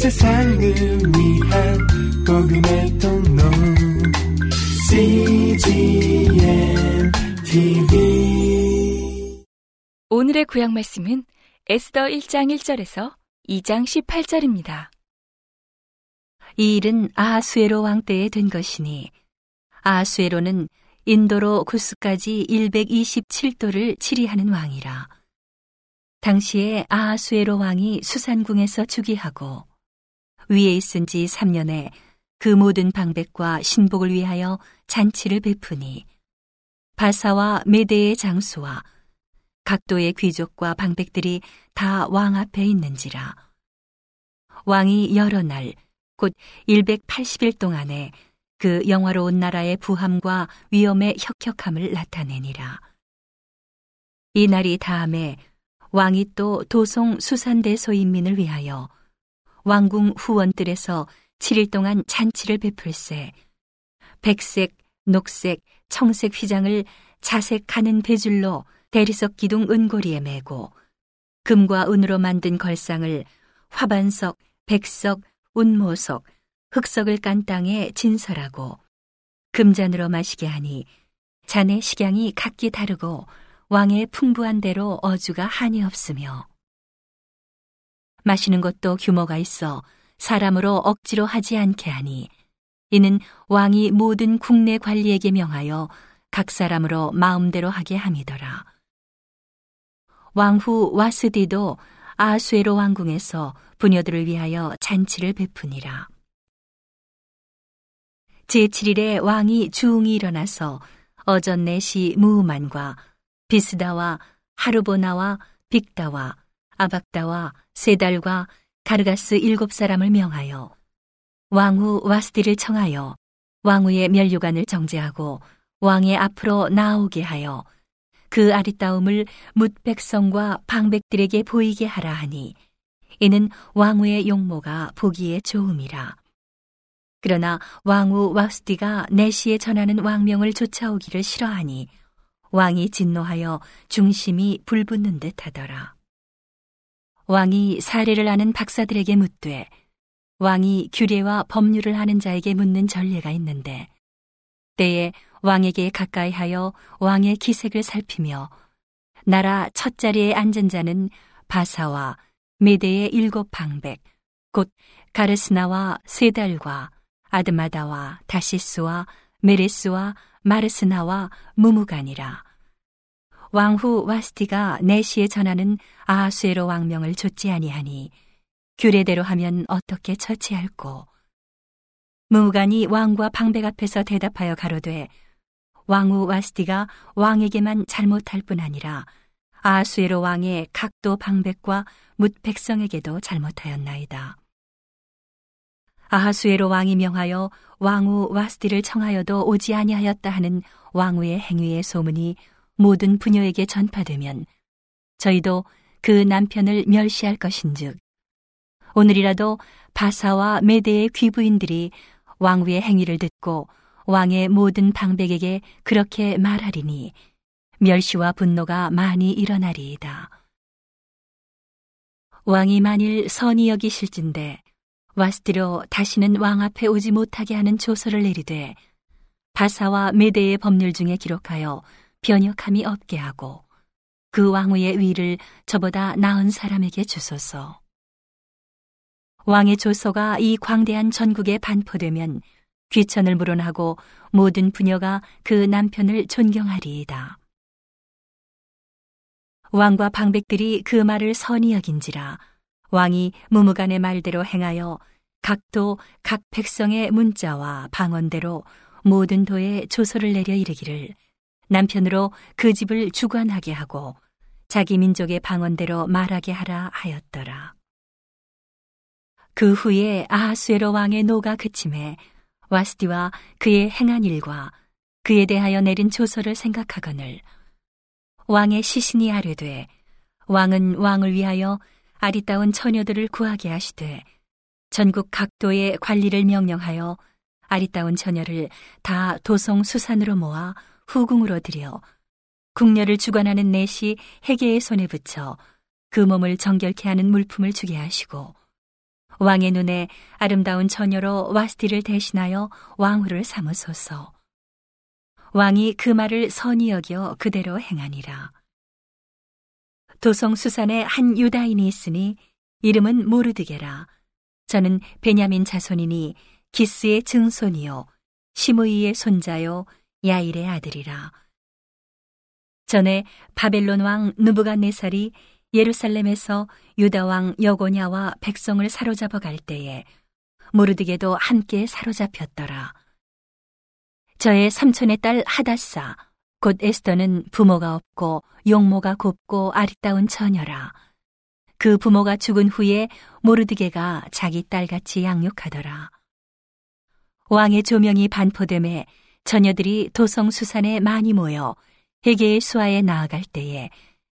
세상을 위한 복음의 통로 CGM TV 오늘의 구약 말씀은 에스더 1장 1절에서 2장 18절입니다. 이 일은 아하수에로 왕 때에 된 것이니 아하수에로는 인도로 구스까지 127도를 치리하는 왕이라. 당시에 아하수에로 왕이 수산궁에서 즉위하고 위에 있은 지 3년에 그 모든 방백과 신복을 위하여 잔치를 베푸니 바사와 메대의 장수와 각도의 귀족과 방백들이 다 왕 앞에 있는지라. 왕이 여러 날, 곧 180일 동안에 그 영화로운 나라의 부함과 위엄의 혁혁함을 나타내니라. 이 날이 다음에 왕이 또 도송 수산대 소인민을 위하여 왕궁 후원들에서 7일 동안 잔치를 베풀세 백색, 녹색, 청색 휘장을 자색하는 배줄로 대리석 기둥 은고리에 매고 금과 은으로 만든 걸상을 화반석, 백석, 운모석, 흑석을 깐 땅에 진설하고 금잔으로 마시게 하니 잔의 식양이 각기 다르고 왕의 풍부한 대로 어주가 한이 없으며 마시는 것도 규모가 있어 사람으로 억지로 하지 않게 하니 이는 왕이 모든 국내 관리에게 명하여 각 사람으로 마음대로 하게 함이더라. 왕후 와스디도 아수에로 왕궁에서 부녀들을 위하여 잔치를 베푸니라. 제7일에 왕이 주웅이 일어나서 어전 내시 무후만과 비스다와 하르보나와 빅다와 아박다와 세달과 가르가스 일곱 사람을 명하여 왕후 와스디를 청하여 왕후의 멸류관을 정제하고 왕의 앞으로 나오게 하여 그 아리따움을 뭇 백성과 방백들에게 보이게 하라 하니 이는 왕후의 용모가 보기에 좋음이라. 그러나 왕후 와스디가 내시에 전하는 왕명을 쫓아오기를 싫어하니 왕이 진노하여 중심이 불붙는 듯 하더라. 왕이 사례를 아는 박사들에게 묻되 왕이 규례와 법률을 하는 자에게 묻는 전례가 있는데 때에 왕에게 가까이 하여 왕의 기색을 살피며 나라 첫 자리에 앉은 자는 바사와 메대의 일곱 방백 곧 가르스나와 세달과 아드마다와 다시스와 메레스와 마르스나와 무무간이라 왕후 와스티가 내시에 전하는 아하수에로 왕명을 좇지 아니하니 규례대로 하면 어떻게 처치할꼬 무무간이 왕과 방백 앞에서 대답하여 가로되 왕후 와스티가 왕에게만 잘못할 뿐 아니라 아수에로 왕의 각도 방백과 뭇 백성에게도 잘못하였나이다. 아하수에로 왕이 명하여 왕후 와스티를 청하여도 오지 아니하였다 하는 왕후의 행위의 소문이 모든 부녀에게 전파되면 저희도 그 남편을 멸시할 것인즉 오늘이라도 바사와 메대의 귀부인들이 왕후의 행위를 듣고 왕의 모든 방백에게 그렇게 말하리니 멸시와 분노가 많이 일어나리이다. 왕이 만일 선이 여기실진데 와스티로 다시는 왕 앞에 오지 못하게 하는 조서를 내리되 바사와 메대의 법률 중에 기록하여 변역함이 없게 하고 그 왕후의 위를 저보다 나은 사람에게 주소서. 왕의 조서가 이 광대한 전국에 반포되면 귀천을 물어나고 모든 부녀가 그 남편을 존경하리이다. 왕과 방백들이 그 말을 선히 여긴지라 왕이 무무간의 말대로 행하여 각도 각 백성의 문자와 방언대로 모든 도에 조서를 내려 이르기를 남편으로 그 집을 주관하게 하고 자기 민족의 방언대로 말하게 하라 하였더라. 그 후에 아하수에로 왕의 노가 그침에 와스디와 그의 행한 일과 그에 대하여 내린 조서를 생각하거늘 왕의 시신이 아뢰되 왕은 왕을 위하여 아리따운 처녀들을 구하게 하시되 전국 각도의 관리를 명령하여 아리따운 처녀를 다 도성 수산으로 모아 후궁으로 들여 궁녀를 주관하는 넷이 해계의 손에 붙여 그 몸을 정결케 하는 물품을 주게 하시고 왕의 눈에 아름다운 처녀로 와스티를 대신하여 왕후를 삼으소서. 왕이 그 말을 선히 여겨 그대로 행하니라. 도성 수산에 한 유다인이 있으니 이름은 모르드게라. 저는 베냐민 자손이니 기스의 증손이요 시므이의 손자요 야일의 아들이라. 전에 바벨론 왕 누부갓네살이 예루살렘에서 유다 왕 여고냐와 백성을 사로잡아 갈 때에 모르드게도 함께 사로잡혔더라. 저의 삼촌의 딸 하다사 곧 에스더는 부모가 없고 용모가 곱고 아리따운 처녀라. 그 부모가 죽은 후에 모르드게가 자기 딸같이 양육하더라. 왕의 조명이 반포됨에 처녀들이 도성 수산에 많이 모여 헤게의 수하에 나아갈 때에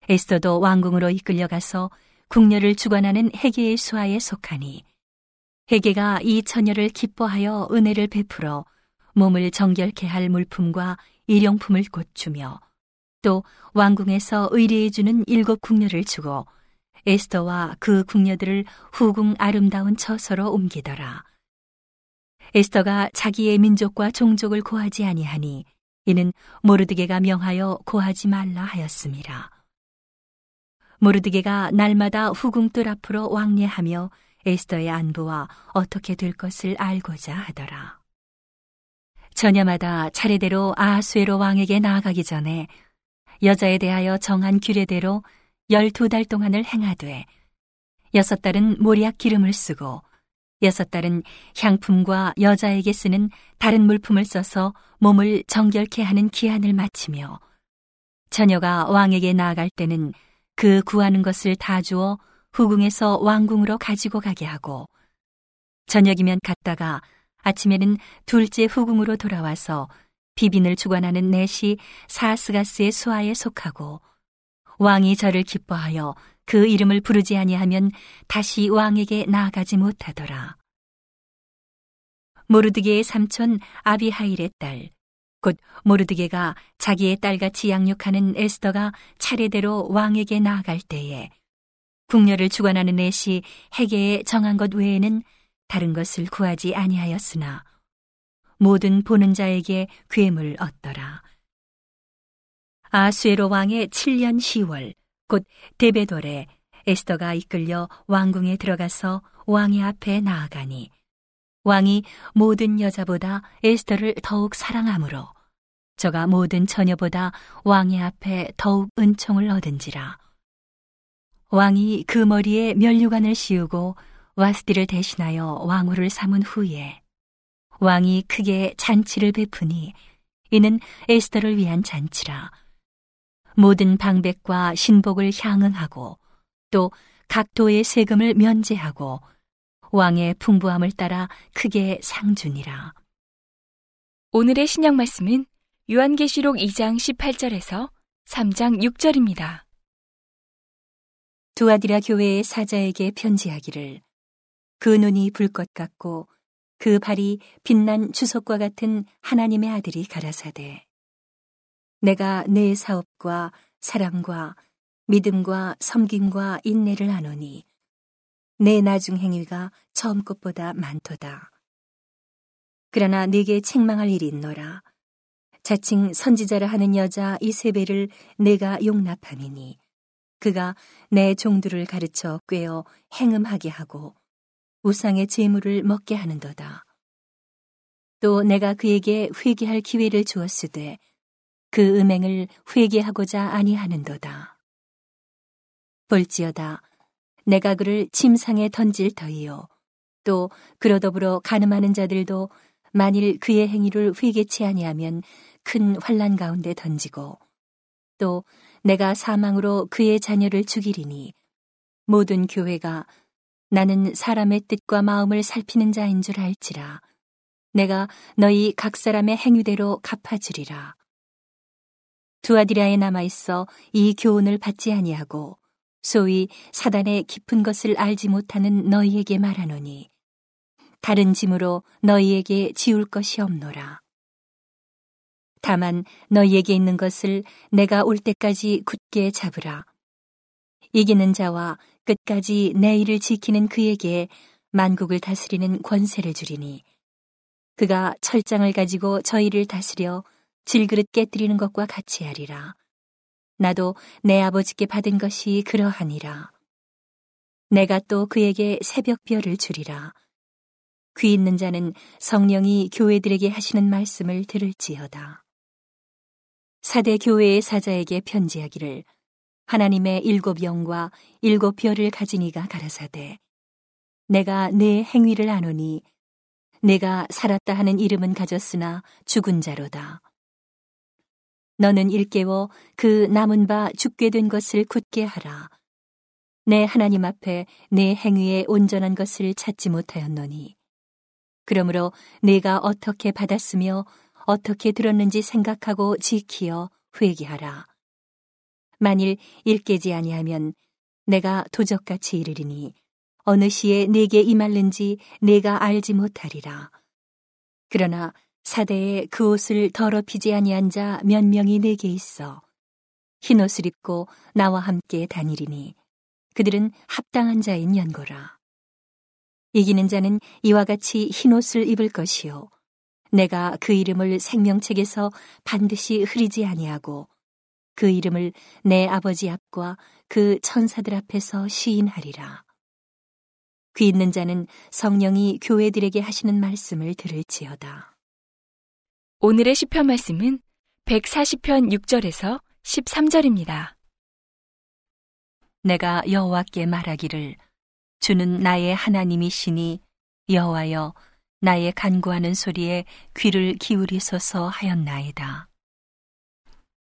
에스더도 왕궁으로 이끌려가서 궁녀를 주관하는 헤게의 수하에 속하니 헤게가 이 처녀를 기뻐하여 은혜를 베풀어 몸을 정결케 할 물품과 일용품을 곧주며 또 왕궁에서 의뢰해 주는 일곱 궁녀를 주고 에스더와 그 궁녀들을 후궁 아름다운 처서로 옮기더라. 에스더가 자기의 민족과 종족을 고하지 아니하니 이는 모르드게가 명하여 고하지 말라 하였습니다. 모르드게가 날마다 후궁뜰 앞으로 왕래하며 에스더의 안부와 어떻게 될 것을 알고자 하더라. 저녁마다 차례대로 아하수에로 왕에게 나아가기 전에 여자에 대하여 정한 규례대로 열두 달 동안을 행하되 여섯 달은 모리약 기름을 쓰고 여섯 달은 향품과 여자에게 쓰는 다른 물품을 써서 몸을 정결케 하는 기한을 마치며 처녀가 왕에게 나아갈 때는 그 구하는 것을 다 주어 후궁에서 왕궁으로 가지고 가게 하고 저녁이면 갔다가 아침에는 둘째 후궁으로 돌아와서 비빈을 주관하는 넷이 사스가스의 수하에 속하고 왕이 저를 기뻐하여 그 이름을 부르지 아니하면 다시 왕에게 나아가지 못하더라. 모르드게의 삼촌 아비하일의 딸, 곧 모르드게가 자기의 딸같이 양육하는 에스더가 차례대로 왕에게 나아갈 때에 궁녀를 주관하는 넷이 해계에 정한 것 외에는 다른 것을 구하지 아니하였으나 모든 보는 자에게 괴물 얻더라. 아수에로 왕의 7년 10월 곧 데베돌에 에스더가 이끌려 왕궁에 들어가서 왕의 앞에 나아가니 왕이 모든 여자보다 에스더를 더욱 사랑하므로 저가 모든 처녀보다 왕의 앞에 더욱 은총을 얻은지라. 왕이 그 머리에 면류관을 씌우고 와스디를 대신하여 왕후를 삼은 후에 왕이 크게 잔치를 베푸니 이는 에스더를 위한 잔치라 모든 방백과 신복을 향응하고 또 각 도의 세금을 면제하고 왕의 풍부함을 따라 크게 상준이라. 오늘의 신약 말씀은 요한계시록 2장 18절에서 3장 6절입니다. 두아디라 교회의 사자에게 편지하기를 그 눈이 불꽃 같고 그 발이 빛난 주석과 같은 하나님의 아들이 가라사대 내가 내 사업과 사랑과 믿음과 섬김과 인내를 하노니 내 나중 행위가 처음 것보다 많도다. 그러나 네게 책망할 일이 있노라. 자칭 선지자라 하는 여자 이세벨을 내가 용납함이니 그가 내 종들을 가르쳐 꿰어 행음하게 하고 우상의 재물을 먹게 하는도다. 또 내가 그에게 회개할 기회를 주었으되 그 음행을 회개하고자 아니하는도다. 볼지어다 내가 그를 침상에 던질 터이요. 또 그러 더불어 가늠하는 자들도 만일 그의 행위를 회개치 아니하면 큰 환란 가운데 던지고 또 내가 사망으로 그의 자녀를 죽이리니 모든 교회가 나는 사람의 뜻과 마음을 살피는 자인 줄 알지라. 내가 너희 각 사람의 행위대로 갚아주리라 두아디라에 남아 있어 이 교훈을 받지 아니하고 소위 사단의 깊은 것을 알지 못하는 너희에게 말하노니 다른 짐으로 너희에게 지울 것이 없노라. 다만 너희에게 있는 것을 내가 올 때까지 굳게 잡으라. 이기는 자와 끝까지 내 일을 지키는 그에게 만국을 다스리는 권세를 주리니 그가 철장을 가지고 저희를 다스려 질그릇 깨뜨리는 것과 같이 하리라. 나도 내 아버지께 받은 것이 그러하니라. 내가 또 그에게 새벽별을 주리라. 귀 있는 자는 성령이 교회들에게 하시는 말씀을 들을지어다. 사대 교회의 사자에게 편지하기를 하나님의 일곱 영과 일곱 별을 가진 이가 가라사대 내가 내 행위를 아노니 내가 살았다 하는 이름은 가졌으나 죽은 자로다. 너는 일깨워 그 남은 바 죽게 된 것을 굳게 하라. 내 하나님 앞에 내 행위에 온전한 것을 찾지 못하였노니. 그러므로 내가 어떻게 받았으며 어떻게 들었는지 생각하고 지키어 회개하라. 만일 일깨지 아니하면 내가 도적같이 이르리니 어느 시에 내게 임할는지 내가 알지 못하리라. 그러나 사대에 그 옷을 더럽히지 아니한 자 몇 명이 내게 있어 흰 옷을 입고 나와 함께 다니리니 그들은 합당한 자인 연고라. 이기는 자는 이와 같이 흰 옷을 입을 것이요 내가 그 이름을 생명책에서 반드시 흐리지 아니하고 그 이름을 내 아버지 앞과 그 천사들 앞에서 시인하리라. 귀 있는 자는 성령이 교회들에게 하시는 말씀을 들을지어다. 오늘의 시편 말씀은 140편 6절에서 13절입니다. 내가 여호와께 말하기를 주는 나의 하나님이시니 여호와여 나의 간구하는 소리에 귀를 기울이소서 하였나이다.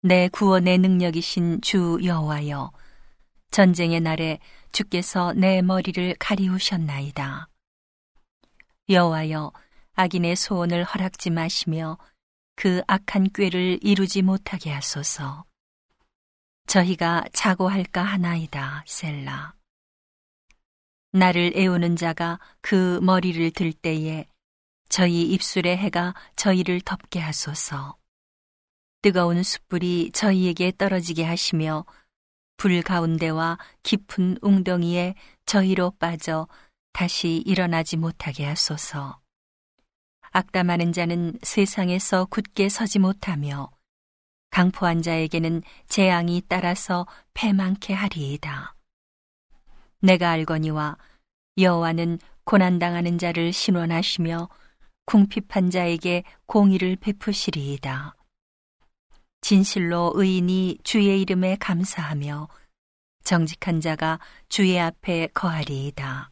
내 구원의 능력이신 주 여호와여 전쟁의 날에 주께서 내 머리를 가리우셨나이다. 여호와여 악인의 소원을 허락지 마시며 그 악한 꾀를 이루지 못하게 하소서. 저희가 자고할까 하나이다, 셀라. 나를 애우는 자가 그 머리를 들 때에 저희 입술의 해가 저희를 덮게 하소서. 뜨거운 숯불이 저희에게 떨어지게 하시며 불 가운데와 깊은 웅덩이에 저희로 빠져 다시 일어나지 못하게 하소서. 악담하는 자는 세상에서 굳게 서지 못하며 강포한 자에게는 재앙이 따라서 패망케 하리이다. 내가 알거니와 여호와는 고난당하는 자를 신원하시며 궁핍한 자에게 공의를 베푸시리이다. 진실로 의인이 주의 이름에 감사하며 정직한 자가 주의 앞에 거하리이다.